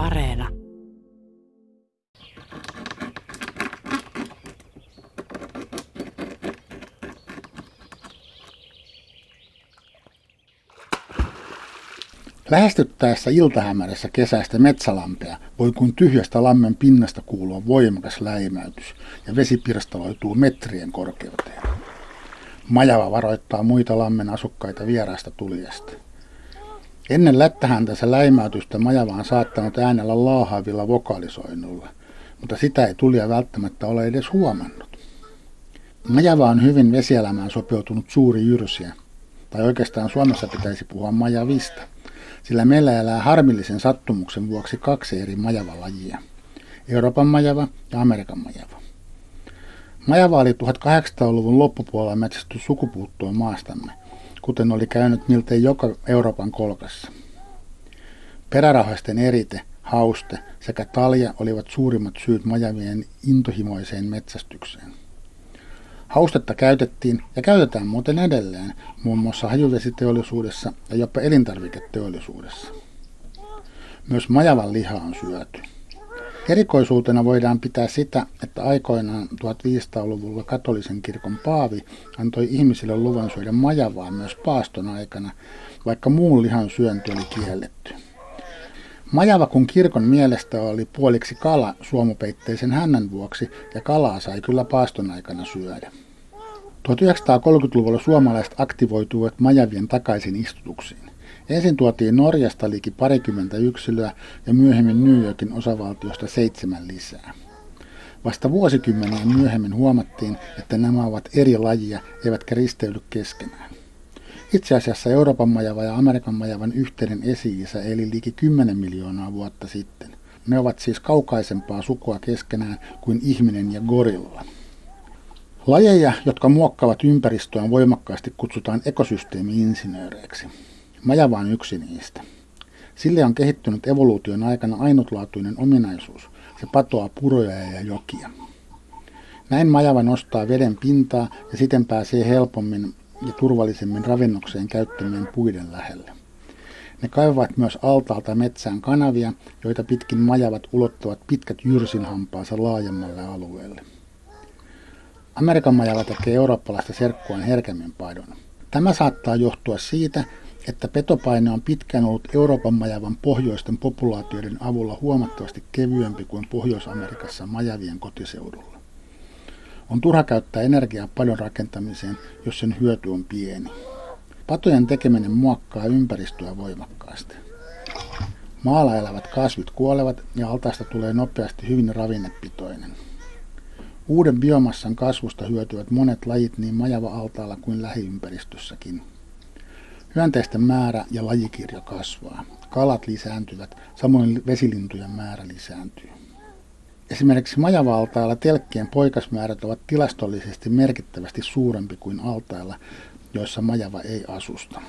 Areena. Lähestyttäessä iltahämärässä kesäistä metsälampea voi kuin tyhjästä lammen pinnasta kuulua voimakas läimäytys ja vesi pirstaloituu metrien korkeuteen. Majava varoittaa muita lammen asukkaita vieraasta tulijasta. Ennen lättähäntänsä läimäytystä Majava on saattanut äänellä laahaavilla vokaalisoinnulla, mutta sitä ei tulija välttämättä ole edes huomannut. Majava on hyvin vesielämään sopeutunut suuri jyrsiä, tai oikeastaan Suomessa pitäisi puhua majavista, sillä meillä elää harmillisen sattumuksen vuoksi kaksi eri majavalajia, Euroopan majava ja Amerikan majava. Majava oli 1800-luvun loppupuolella metsästy sukupuuttoon maastamme, kuten oli käynyt miltei joka Euroopan kolkassa. Perärahaisten erite, hauste sekä talja olivat suurimmat syyt majavien intohimoiseen metsästykseen. Haustetta käytettiin ja käytetään muuten edelleen muun muassa hajuvesiteollisuudessa ja jopa elintarviketeollisuudessa. Myös majavan liha on syöty. Erikoisuutena voidaan pitää sitä, että aikoinaan 1500-luvulla katolisen kirkon paavi antoi ihmisille luvan syödä majavaa myös paaston aikana, vaikka muun lihan syönti oli kielletty. Majava kun kirkon mielestä oli puoliksi kala suomupeitteisen hännän vuoksi ja kalaa sai kyllä paaston aikana syödä. 1930-luvulla suomalaiset aktivoituivat majavien takaisin istutuksiin. Ensin tuotiin Norjasta liki parikymmentä yksilöä ja myöhemmin New Yorkin osavaltiosta seitsemän lisää. Vasta vuosikymmeniä myöhemmin huomattiin, että nämä ovat eri lajia, eivätkä risteydy keskenään. Itse asiassa Euroopan majava ja Amerikan majavan yhteinen esi-isä eli liki 10 miljoonaa vuotta sitten. Ne ovat siis kaukaisempaa sukua keskenään kuin ihminen ja gorilla. Lajeja, jotka muokkaavat ympäristöään voimakkaasti, kutsutaan ekosysteemi-insinööreiksi. Majava on yksi niistä. Sille on kehittynyt evoluution aikana ainutlaatuinen ominaisuus. Se patoaa puroja ja jokia. Näin majava nostaa veden pintaa ja siten pääsee helpommin ja turvallisemmin ravinnokseen käyttämien puiden lähelle. Ne kaivavat myös altaalta metsään kanavia, joita pitkin majavat ulottavat pitkät jyrsinhampaansa laajemmalle alueelle. Amerikan majava tekee eurooppalaista serkkuaan herkemmin padon. Tämä saattaa johtua siitä, että petopaine on pitkään ollut Euroopan majavan pohjoisten populaatioiden avulla huomattavasti kevyempi kuin Pohjois-Amerikassa majavien kotiseudulla. On turha käyttää energiaa padon rakentamiseen, jos sen hyöty on pieni. Patojen tekeminen muokkaa ympäristöä voimakkaasti. Maalla elävät kasvit kuolevat ja altaasta tulee nopeasti hyvin ravinnepitoinen. Uuden biomassan kasvusta hyötyvät monet lajit niin majava-altaalla kuin lähiympäristössäkin. Hyönteisten määrä ja lajikirjo kasvaa. Kalat lisääntyvät, samoin vesilintujen määrä lisääntyy. Esimerkiksi majava-altailla telkkien poikasmäärät ovat tilastollisesti merkittävästi suurempi kuin altailla, joissa majava ei asusta.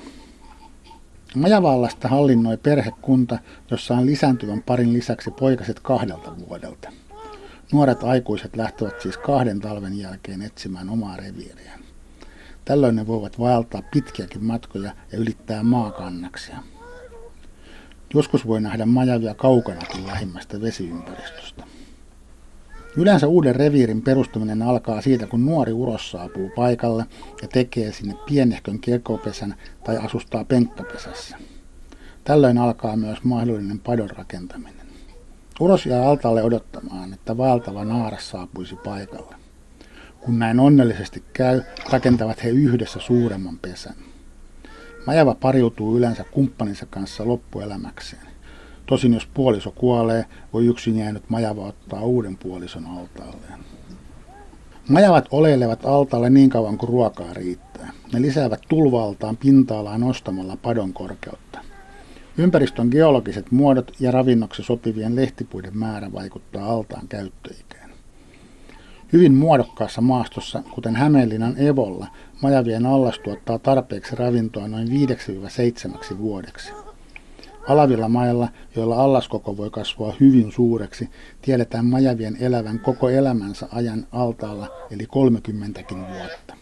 Majavaallasta hallinnoi perhekunta, jossa on lisääntyvän parin lisäksi poikaset kahdelta vuodelta. Nuoret aikuiset lähtevät siis kahden talven jälkeen etsimään omaa reviiriään. Tällöin ne voivat vaeltaa pitkiäkin matkoja ja ylittää maakannaksia. Joskus voi nähdä majavia kaukanakin lähimmästä vesiympäristöstä. Yleensä uuden reviirin perustaminen alkaa siitä, kun nuori uros saapuu paikalle ja tekee sinne pienehkön kekopesän tai asustaa penkkapesässä. Tällöin alkaa myös mahdollinen padon rakentaminen. Uros jää altaalle odottamaan, että vaeltava naaras saapuisi paikalle. Kun näin onnellisesti käy, rakentavat he yhdessä suuremman pesän. Majava pariutuu yleensä kumppaninsa kanssa loppuelämäkseen. Tosin jos puoliso kuolee, voi yksin jäänyt majava ottaa uuden puolison altaalleen. Majavat oleilevat altaalle niin kauan kuin ruokaa riittää. Ne lisäävät tulvaltaan pinta-alaa nostamalla padon korkeutta. Ympäristön geologiset muodot ja ravinnoksi sopivien lehtipuiden määrä vaikuttaa altaan käyttöikään. Hyvin muodokkaassa maastossa, kuten Hämeenlinnan Evolla, majavien allas tuottaa tarpeeksi ravintoa noin 5-7 vuodeksi. Alavilla mailla, joilla allaskoko voi kasvaa hyvin suureksi, tiedetään majavien elävän koko elämänsä ajan altaalla eli 30 vuotta.